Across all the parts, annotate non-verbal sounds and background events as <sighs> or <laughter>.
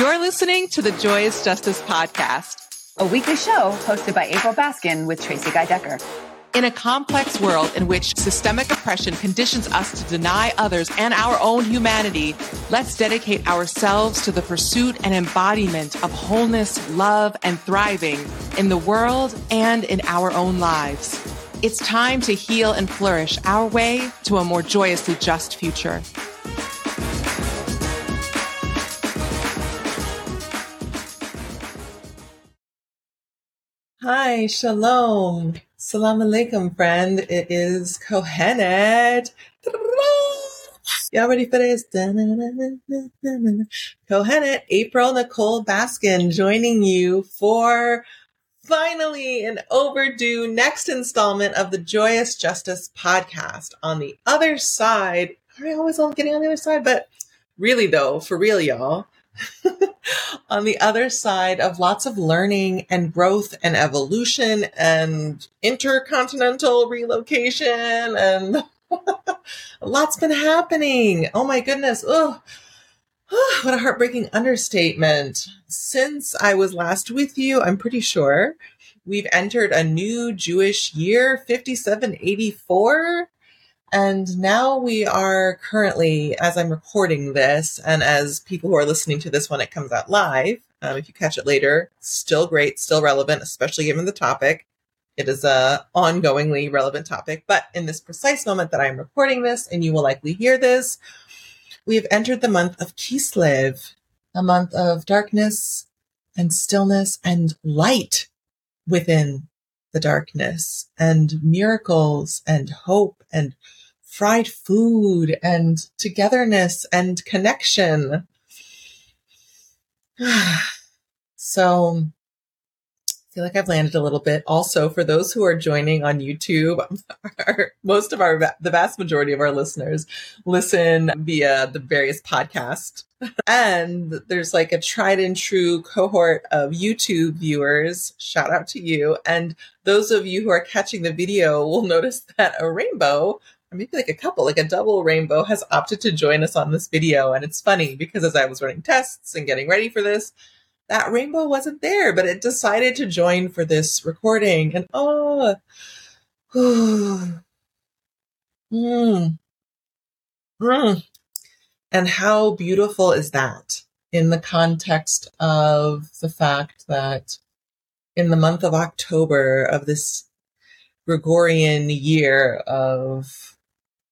You're listening to the Joyous Justice Podcast, a weekly show hosted by April Baskin with Tracy Guy Decker. In a complex world in which systemic oppression conditions us to deny others and our own humanity, let's dedicate ourselves to the pursuit and embodiment of wholeness, love, and thriving in the world and in our own lives. It's time to heal and flourish our way to a more joyously just future. Hi, shalom. Salam alaikum, friend. It is Kohenet. Y'all ready for this? Kohenet, April Nichole Baskin joining you for finally an overdue next installment of the Joyous Justice podcast. On the other side, I always love getting on the other side, but really though, for real, y'all, <laughs> on the other side of lots of learning and growth and evolution and intercontinental relocation and <laughs> lots been happening. Oh my goodness. Oh, what a heartbreaking understatement. Since I was last with you, I'm pretty sure we've entered a new Jewish year, 5784. And now we are currently, as I'm recording this, and as people who are listening to this when it comes out live, um, if you catch it later, still great, still relevant, especially given the topic. It is a ongoingly relevant topic. But in this precise moment that I'm recording this, and you will likely hear this, we have entered the month of Kislev, a month of darkness and stillness and light within the darkness and miracles and hope and fried food and togetherness and connection. <sighs> so I feel like I've landed a little bit. Also, for those who are joining on YouTube, <laughs> our, most of our, the vast majority of our listeners listen via the various podcasts. <laughs> and there's like a tried and true cohort of YouTube viewers. Shout out to you. And those of you who are catching the video will <laughs> notice that a rainbow maybe like a couple, like a double rainbow has opted to join us on this video. And it's funny because as I was running tests and getting ready for this, that rainbow wasn't there, but it decided to join for this recording. And oh, <sighs> mm, mm. and how beautiful is that in the context of the fact that in the month of October of this Gregorian year of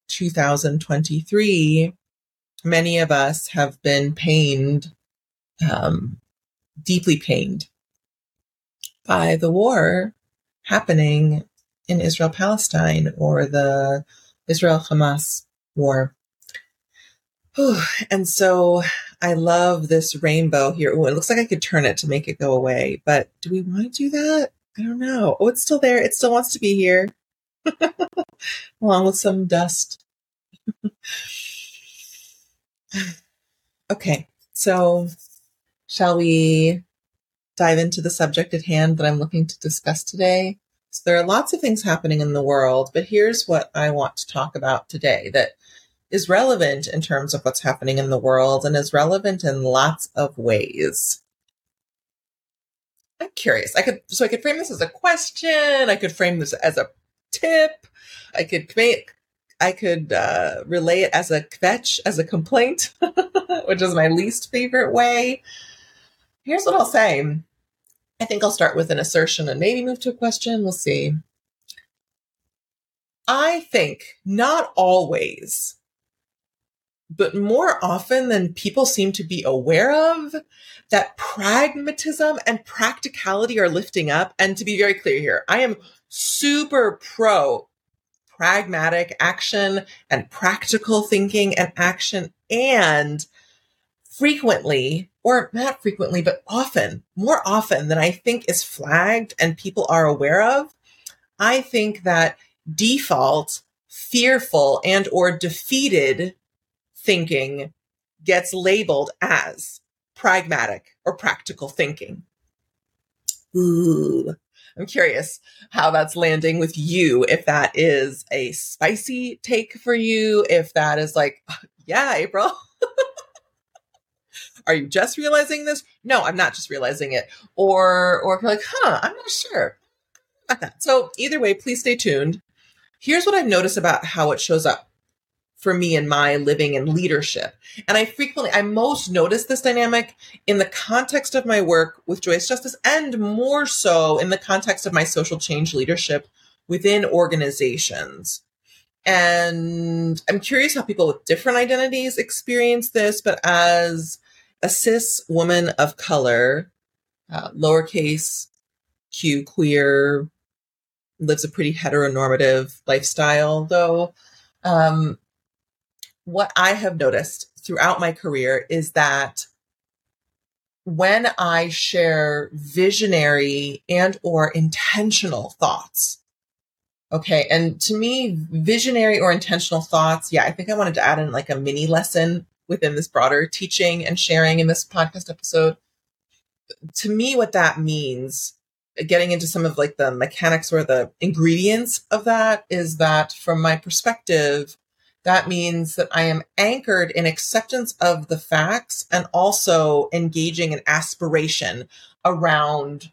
2023, many of us have been pained um, deeply pained by the war happening in Israel Palestine or the Israel Hamas war. And so I love this rainbow here. It looks like I could turn it to make it go away, but do we want to do that? I don't know. Oh, it's still there. It still wants to be here, <laughs> along with some dust. okay, so Shall we dive into the subject at hand that I'm looking to discuss today? So there are lots of things happening in the world, but here's what I want to talk about today that is relevant in terms of what's happening in the world and is relevant in lots of ways. I'm curious. I could so I could frame this as a question. I could frame this as a tip. I could make I could uh, relay it as a kvetch, as a complaint, <laughs> which is my least favorite way. Here's what I'll say. I think I'll start with an assertion and maybe move to a question. We'll see. I think not always, but more often than people seem to be aware of, that pragmatism and practicality are lifting up. And to be very clear here, I am super pro pragmatic action and practical thinking and action. And frequently or not frequently, but often, more often than I think is flagged and people are aware of, I think that default, fearful and or defeated thinking gets labeled as pragmatic or practical thinking. Ooh, I'm curious how that's landing with you. If that is a spicy take for you, if that is like, <laughs> yeah, April. <laughs> are you just realizing this? No, I'm not just realizing it. Or, or if you're like, huh, I'm not sure. So either way, please stay tuned. Here's what I've noticed about how it shows up for me in my living and leadership. And I frequently, I most notice this dynamic in the context of my work with Joyous Justice and more so in the context of my social change leadership within organizations. And I'm curious how people with different identities experience this, but as a cis woman of color, uh, lowercase q queer, lives a pretty heteronormative lifestyle, though. Um, what I have noticed throughout my career is that when I share visionary and or intentional thoughts, okay, and to me, visionary or intentional thoughts, yeah, I think I wanted to add in like a mini lesson within this broader teaching and sharing in this podcast episode. To me, what that means, getting into some of like the mechanics or the ingredients of that, is that from my perspective, that means that I am anchored in acceptance of the facts and also engaging in aspiration around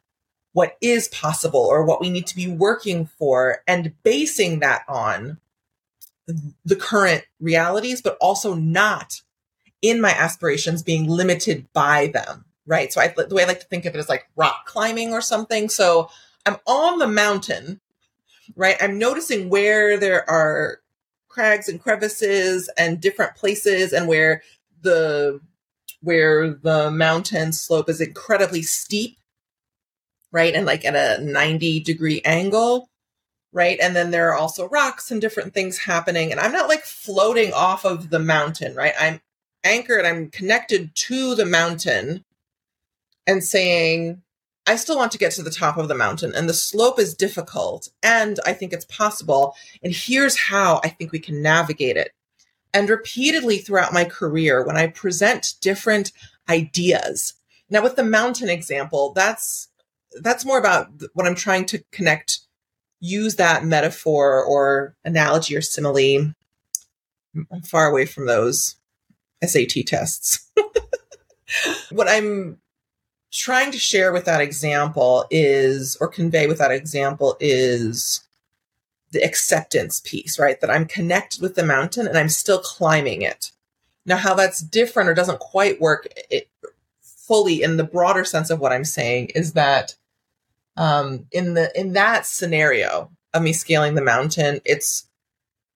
what is possible or what we need to be working for and basing that on the current realities, but also not in my aspirations being limited by them. Right. So I, the way I like to think of it is like rock climbing or something. So I'm on the mountain, right? I'm noticing where there are crags and crevices and different places and where the where the mountain slope is incredibly steep right? And like at a 90 degree angle right? And then there are also rocks and different things happening. And i'm not like floating off of the mountain right? I'm anchored i'm connected to the mountain and saying I still want to get to the top of the mountain and the slope is difficult and I think it's possible. And here's how I think we can navigate it. And repeatedly throughout my career, when I present different ideas, now with the mountain example, that's, that's more about what I'm trying to connect, use that metaphor or analogy or simile. I'm far away from those SAT tests. <laughs> what I'm trying to share with that example is, or convey with that example is the acceptance piece, right? That I'm connected with the mountain and I'm still climbing it. Now, how that's different or doesn't quite work it, fully in the broader sense of what I'm saying is that um, in the in that scenario of me scaling the mountain, it's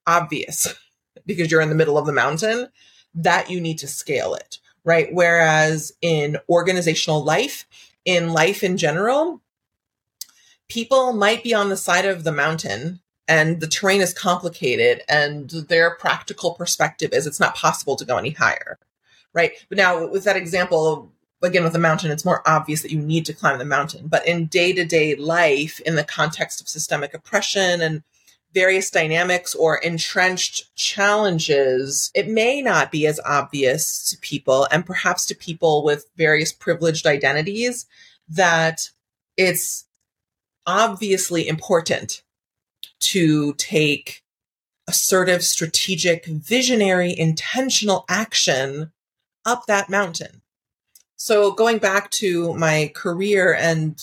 obvious <laughs> because you're in the middle of the mountain that you need to scale it right? Whereas in organizational life, in life in general, people might be on the side of the mountain and the terrain is complicated and their practical perspective is it's not possible to go any higher, right? But now with that example, again with the mountain it's more obvious that you need to climb the mountain but in day-to-day life in the context of systemic oppression and various dynamics or entrenched challenges, it may not be as obvious to people and perhaps to people with various privileged identities that it's obviously important to take assertive, strategic, visionary, intentional action up that mountain. So going back to my career and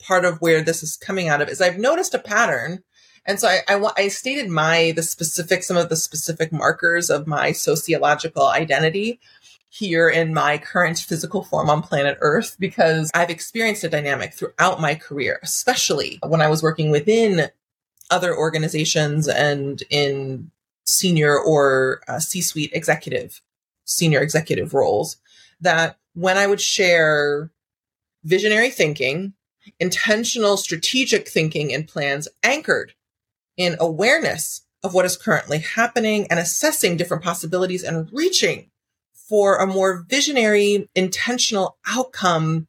part of where this is coming out of is I've noticed a pattern and so I, I, I stated my, the specific, some of the specific markers of my sociological identity here in my current physical form on planet Earth because I've experienced a dynamic throughout my career, especially when I was working within other organizations and in senior or uh, C suite executive, senior executive roles, that when I would share visionary thinking, intentional strategic thinking and plans anchored in awareness of what is currently happening and assessing different possibilities and reaching for a more visionary, intentional outcome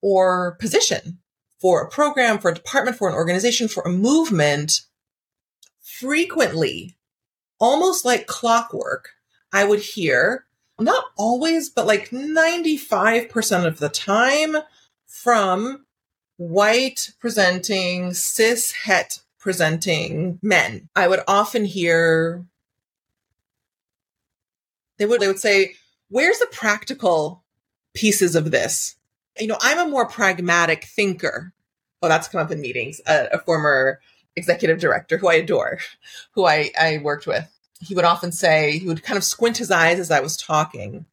or position for a program, for a department, for an organization, for a movement, frequently, almost like clockwork, I would hear, not always, but like 95% of the time from white presenting cis het presenting men. I would often hear they would they would say, "Where's the practical pieces of this. You know, I'm a more pragmatic thinker. Oh, that's come up in meetings. A, a former executive director who I adore, who I, I worked with, he would often say, he would kind of squint his eyes as I was talking.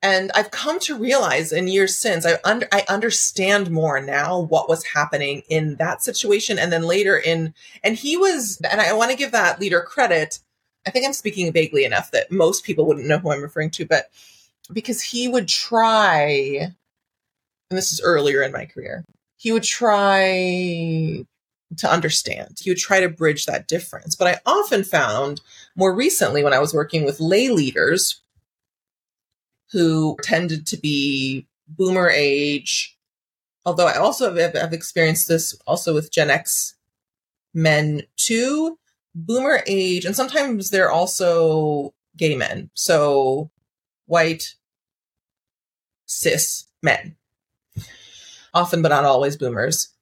And I've come to realize in years since, I, under, I understand more now what was happening in that situation. And then later in, and he was, and I want to give that leader credit. I think I'm speaking vaguely enough that most people wouldn't know who I'm referring to, but because he would try, and this is earlier in my career, he would try to understand. He would try to bridge that difference. But I often found more recently when I was working with lay leaders who tended to be boomer age, although I also have, have experienced this also with Gen X men too, boomer age, and sometimes they're also gay men. So white, cis men, often but not always boomers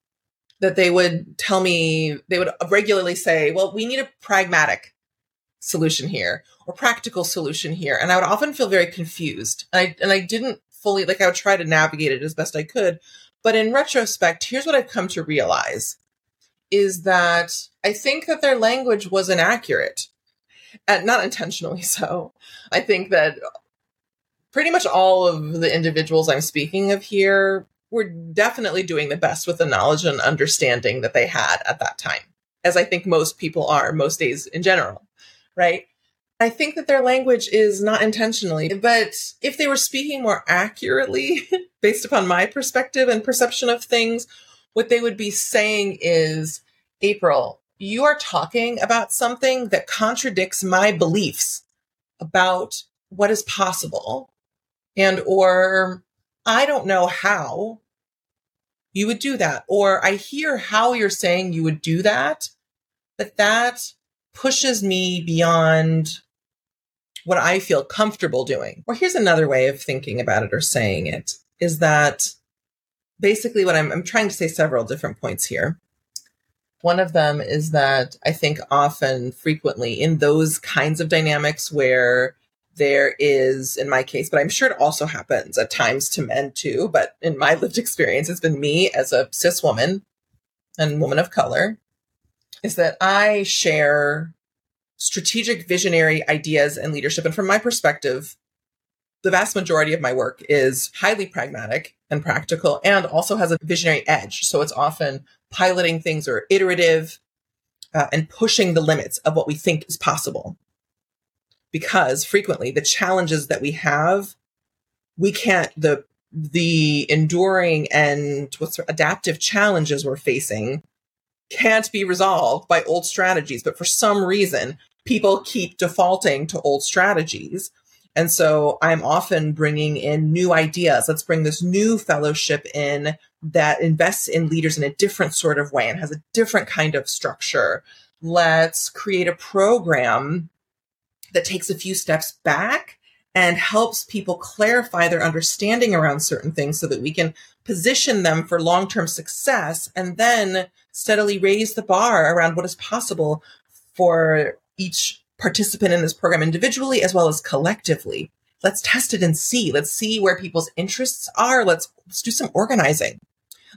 that they would tell me, they would regularly say, well, we need a pragmatic solution here or practical solution here. And I would often feel very confused. And I, and I didn't fully, like, I would try to navigate it as best I could. But in retrospect, here's what I've come to realize is that I think that their language was inaccurate and not intentionally <laughs> so. I think that pretty much all of the individuals I'm speaking of here were definitely doing the best with the knowledge and understanding that they had at that time, as I think most people are most days in general, right? I think that their language is not intentionally, but if they were speaking more accurately <laughs> based upon my perspective and perception of things, what they would be saying is, April, you are talking about something that contradicts my beliefs about what is possible and or I don't know how you would do that. Or I hear how you're saying you would do that, but that pushes me beyond what I feel comfortable doing. Or here's another way of thinking about it or saying it is that basically what I'm, I'm trying to say several different points here. One of them is that I think often, frequently, in those kinds of dynamics where there is, in my case, but I'm sure it also happens at times to men too. But in my lived experience, it's been me as a cis woman and woman of color, is that I share strategic visionary ideas and leadership. And from my perspective, the vast majority of my work is highly pragmatic and practical and also has a visionary edge. So it's often piloting things or iterative uh, and pushing the limits of what we think is possible because frequently the challenges that we have, we can't, the, the enduring and what's adaptive challenges we're facing can't be resolved by old strategies. But for some reason, people keep defaulting to old strategies. And so I'm often bringing in new ideas. Let's bring this new fellowship in that invests in leaders in a different sort of way and has a different kind of structure. Let's create a program that takes a few steps back and helps people clarify their understanding around certain things so that we can position them for long term success and then steadily raise the bar around what is possible for each participant in this program individually as well as collectively. Let's test it and see. Let's see where people's interests are. Let's, let's do some organizing.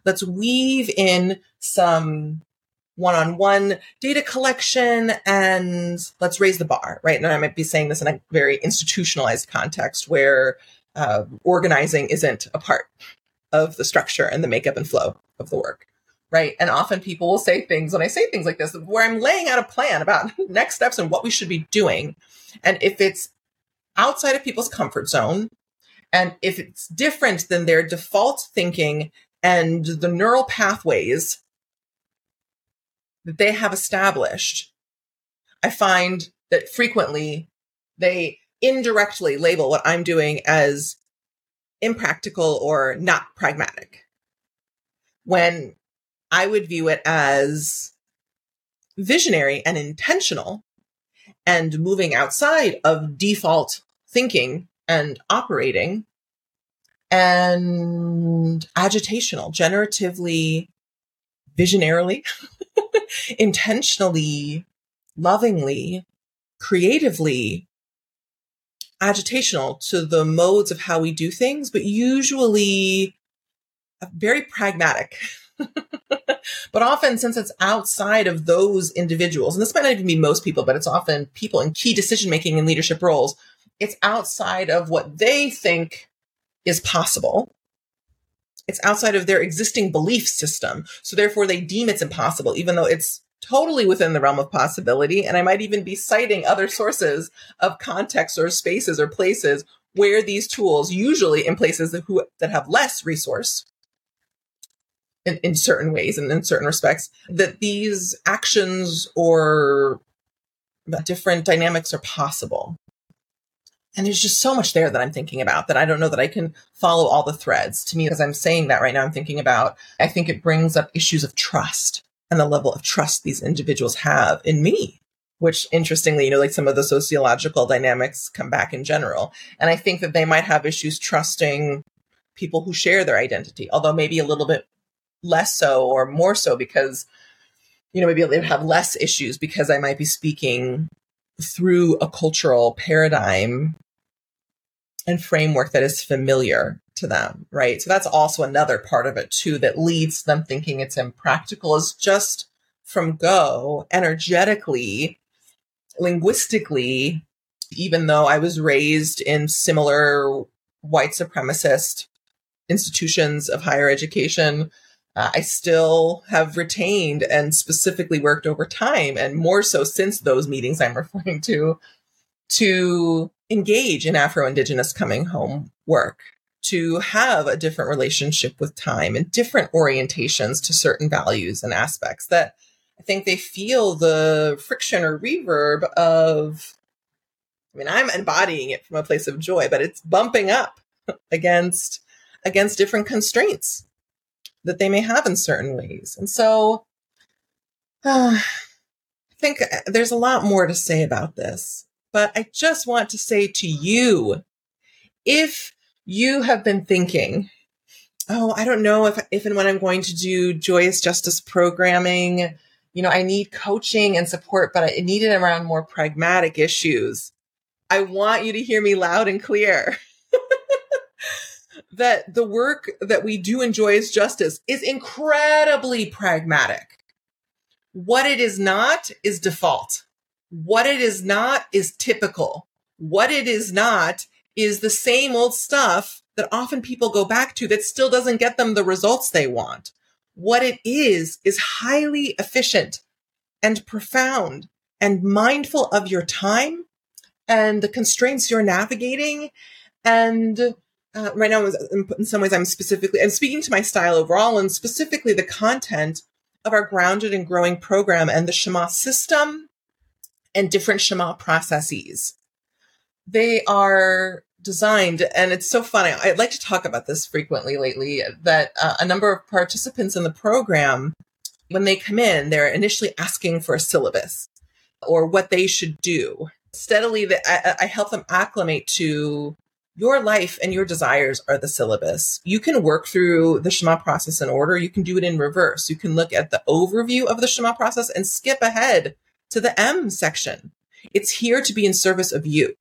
Let's weave in some one-on-one data collection and let's raise the bar, right? And I might be saying this in a very institutionalized context where uh, organizing isn't a part of the structure and the makeup and flow of the work, right? And often people will say things when I say things like this, where I'm laying out a plan about <laughs> next steps and what we should be doing. And if it's outside of people's comfort zone, and if it's different than their default thinking and the neural pathways that they have established, I find that frequently they indirectly label what I'm doing as impractical or not pragmatic. When I would view it as visionary and intentional and moving outside of default thinking and operating and agitational, generatively, visionarily <laughs> intentionally, lovingly, creatively agitational to the modes of how we do things, but usually uh, very pragmatic. <laughs> but often, since it's outside of those individuals, and this might not even be most people, but it's often people in key decision making and leadership roles, it's outside of what they think is possible. It's outside of their existing belief system. So therefore, they deem it's impossible, even though it's totally within the realm of possibility. And I might even be citing other sources of context or spaces or places where these tools, usually in places that, who, that have less resource, in, in certain ways and in certain respects, that these actions or different dynamics are possible. And there's just so much there that I'm thinking about that I don't know that I can follow all the threads. To me, as I'm saying that right now, I'm thinking about, I think it brings up issues of trust and the level of trust these individuals have in me, which interestingly, you know, like some of the sociological dynamics come back in general. And I think that they might have issues trusting people who share their identity, although maybe a little bit less so or more so because, you know, maybe they have less issues because I might be speaking through a cultural paradigm and framework that is familiar to them, right? So that's also another part of it too that leads them thinking it's impractical is just from go energetically, linguistically, even though I was raised in similar white supremacist institutions of higher education, uh, I still have retained and specifically worked over time and more so since those meetings I'm <laughs> referring to to engage in Afro Indigenous coming home work, to have a different relationship with time and different orientations to certain values and aspects that I think they feel the friction or reverb of. I mean, I'm embodying it from a place of joy, but it's bumping up against against different constraints that they may have in certain ways. And so uh, <sighs> I think there's a lot more to say about this. But I just want to say to you, if you have been thinking, oh, I don't know if, if and when I'm going to do joyous justice programming, you know, I need coaching and support, but I need it around more pragmatic issues. I want you to hear me loud and clear. <laughs> that the work that we do in joyous justice is incredibly pragmatic. What it is not is default. What it is not is typical. What it is not is the same old stuff that often people go back to that still doesn't get them the results they want. What it is, is highly efficient and profound and mindful of your time and the constraints you're navigating. And uh, right now, in some ways, I'm specifically, I'm speaking to my style overall and specifically the content of our grounded and growing program and the Shema system and different Shema processes. They are designed, and it's so funny. I'd like to talk about this frequently lately that uh, a number of participants in the program, when they come in, they're initially asking for a syllabus or what they should do. Steadily, I, I help them acclimate to your life and your desires are the syllabus. You can work through the Shema process in order. You can do it in reverse. You can look at the overview of the Shema process and skip ahead to the M section. It's here to be in service of you.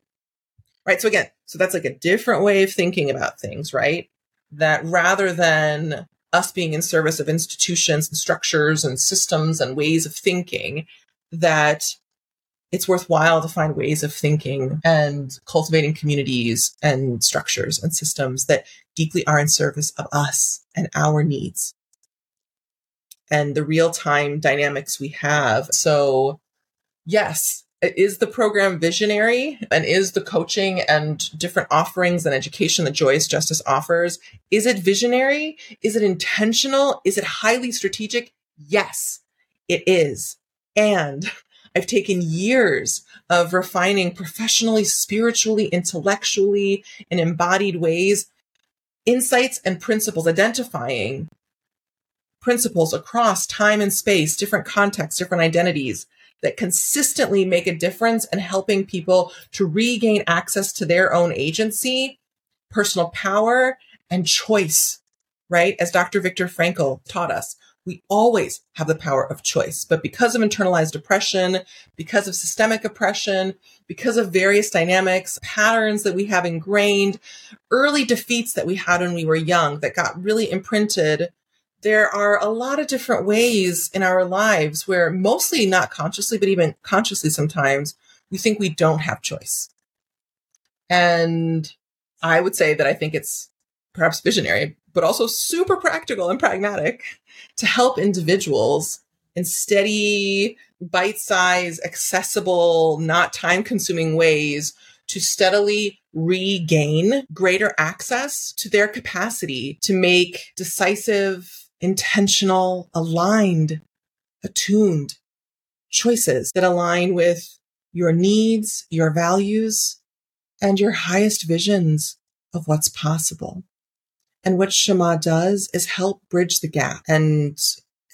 Right. So again, so that's like a different way of thinking about things, right? That rather than us being in service of institutions and structures and systems and ways of thinking, that it's worthwhile to find ways of thinking and cultivating communities and structures and systems that deeply are in service of us and our needs and the real time dynamics we have. So yes, is the program visionary and is the coaching and different offerings and education that Joyous Justice offers, is it visionary? Is it intentional? Is it highly strategic? Yes, it is. And I've taken years of refining professionally, spiritually, intellectually, in embodied ways, insights and principles, identifying principles across time and space, different contexts, different identities that consistently make a difference in helping people to regain access to their own agency, personal power, and choice, right? As Dr. Viktor Frankl taught us, we always have the power of choice. But because of internalized oppression, because of systemic oppression, because of various dynamics, patterns that we have ingrained, early defeats that we had when we were young that got really imprinted, there are a lot of different ways in our lives where mostly not consciously, but even consciously sometimes, we think we don't have choice. And I would say that I think it's perhaps visionary, but also super practical and pragmatic to help individuals in steady, bite sized, accessible, not time consuming ways to steadily regain greater access to their capacity to make decisive, intentional, aligned, attuned choices that align with your needs, your values, and your highest visions of what's possible. And what Shema does is help bridge the gap and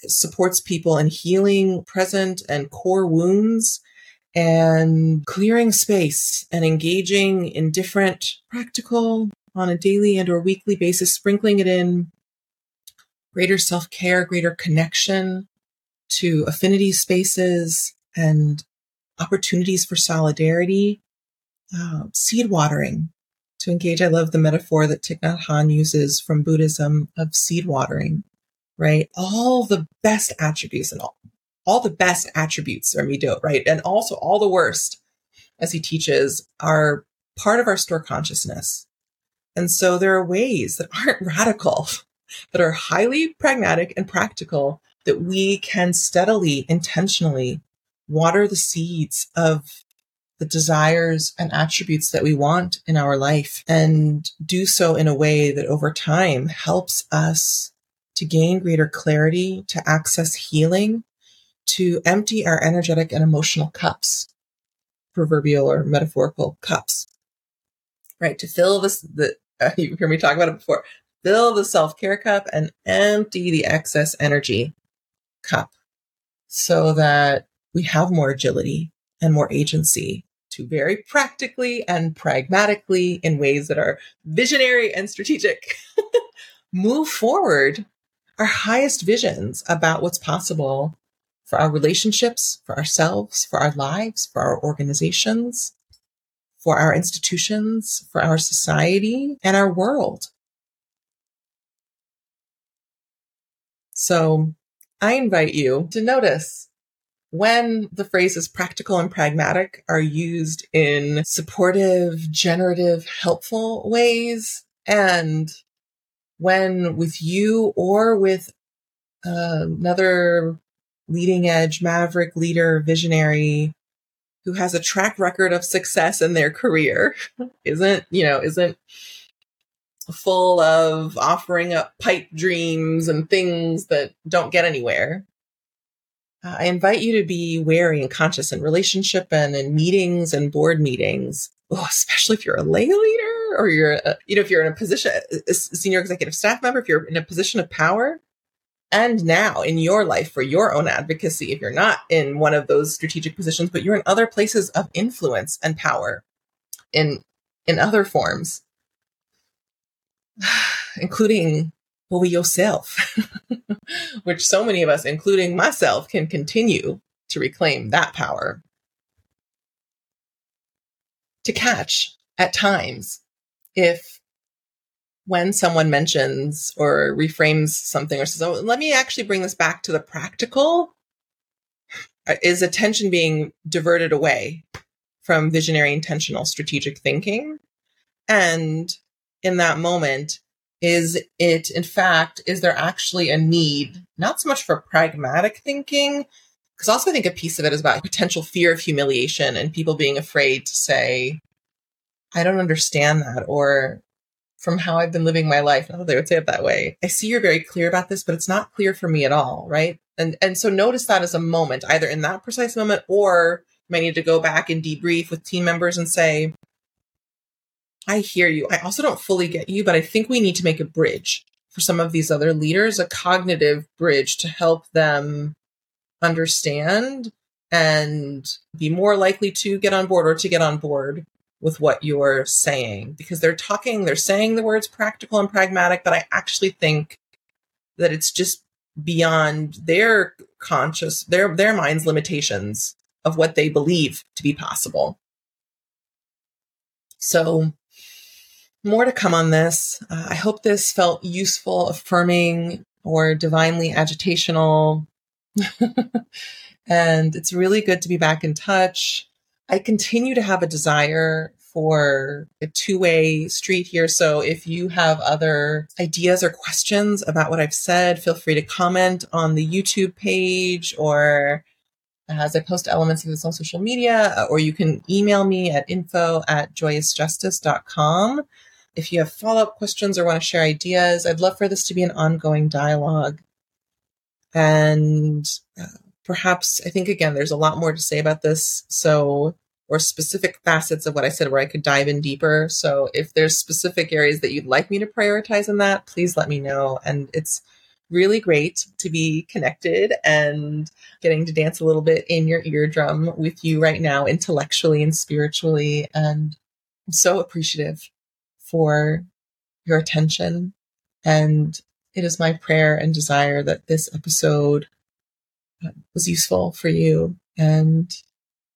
supports people in healing present and core wounds and clearing space and engaging in different practical on a daily and or weekly basis, sprinkling it in greater self-care, greater connection to affinity spaces and opportunities for solidarity, uh, seed watering to engage. I love the metaphor that Thich Nhat Hanh uses from Buddhism of seed watering, right? All the best attributes and all, all the best attributes are midot, right? And also all the worst, as he teaches, are part of our store consciousness. And so there are ways that aren't <laughs> radical, that are highly pragmatic and practical that we can steadily, intentionally water the seeds of the desires and attributes that we want in our life and do so in a way that over time helps us to gain greater clarity, to access healing, to empty our energetic and emotional cups, proverbial or metaphorical cups, right? To fill this, the, uh, <laughs> you hear me talk about it before, fill the self care cup and empty the excess energy cup so that we have more agility and more agency to very practically and pragmatically in ways that are visionary and strategic <laughs> move forward our highest visions about what's possible for our relationships, for ourselves, for our lives, for our organizations, for our institutions, for our society and our world. So I invite you to notice when the phrases practical and pragmatic are used in supportive, generative, helpful ways, and when with you or with uh, another leading edge maverick leader visionary who has a track record of success in their career <laughs> isn't you know isn't full of offering up pipe dreams and things that don't get anywhere. Uh, I invite you to be wary and conscious in relationship and in meetings and board meetings, oh, especially if you're a lay leader or you're, a, you know, if you're in a position, a senior executive staff member, if you're in a position of power, and now in your life for your own advocacy, if you're not in one of those strategic positions, but you're in other places of influence and power in in other forms, including well, yourself, <laughs> which so many of us, including myself, can continue to reclaim that power. To catch at times if when someone mentions or reframes something or says, oh, let me actually bring this back to the practical, uh, is attention being diverted away from visionary, intentional, strategic thinking? And in that moment, is it, in fact, is there actually a need, not so much for pragmatic thinking, because also I think a piece of it is about potential fear of humiliation and people being afraid to say, I don't understand that, or from how I've been living my life, not that they would say it that way. I see you're very clear about this, but it's not clear for me at all, right? And and so notice that as a moment, either in that precise moment or you might need to go back and debrief with team members and say, I hear you. I also don't fully get you, but I think we need to make a bridge for some of these other leaders, a cognitive bridge to help them understand and be more likely to get on board or to get on board with what you're saying because they're talking, they're saying the words practical and pragmatic, but I actually think that it's just beyond their conscious, their, their mind's limitations of what they believe to be possible. So more to come on this. Uh, I hope this felt useful, affirming, or divinely agitational. <laughs> and it's really good to be back in touch. I continue to have a desire for a two way street here. So if you have other ideas or questions about what I've said, feel free to comment on the YouTube page or as I post elements of this on social media, uh, or you can email me at info at joyousjustice.com. If you have follow up questions or want to share ideas, I'd love for this to be an ongoing dialogue. And uh, perhaps, I think again, there's a lot more to say about this. So, or specific facets of what I said where I could dive in deeper. So, if there's specific areas that you'd like me to prioritize in that, please let me know. And it's really great to be connected and getting to dance a little bit in your eardrum with you right now, intellectually and spiritually. And I'm so appreciative for your attention. And it is my prayer and desire that this episode uh, was useful for you. And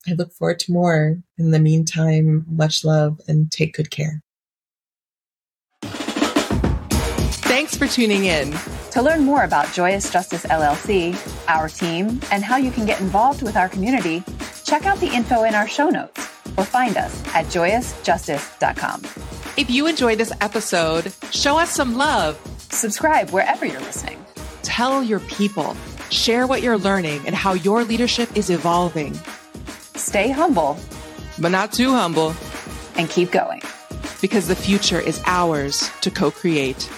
I look forward to more. In the meantime, much love and take good care. Thanks for tuning in. To learn more about Joyous Justice LLC, our team, and how you can get involved with our community, check out the info in our show notes or find us at joyousjustice.com. If you enjoyed this episode, show us some love. Subscribe wherever you're listening. Tell your people. Share what you're learning and how your leadership is evolving. Stay humble, but not too humble. And keep going. Because the future is ours to co create.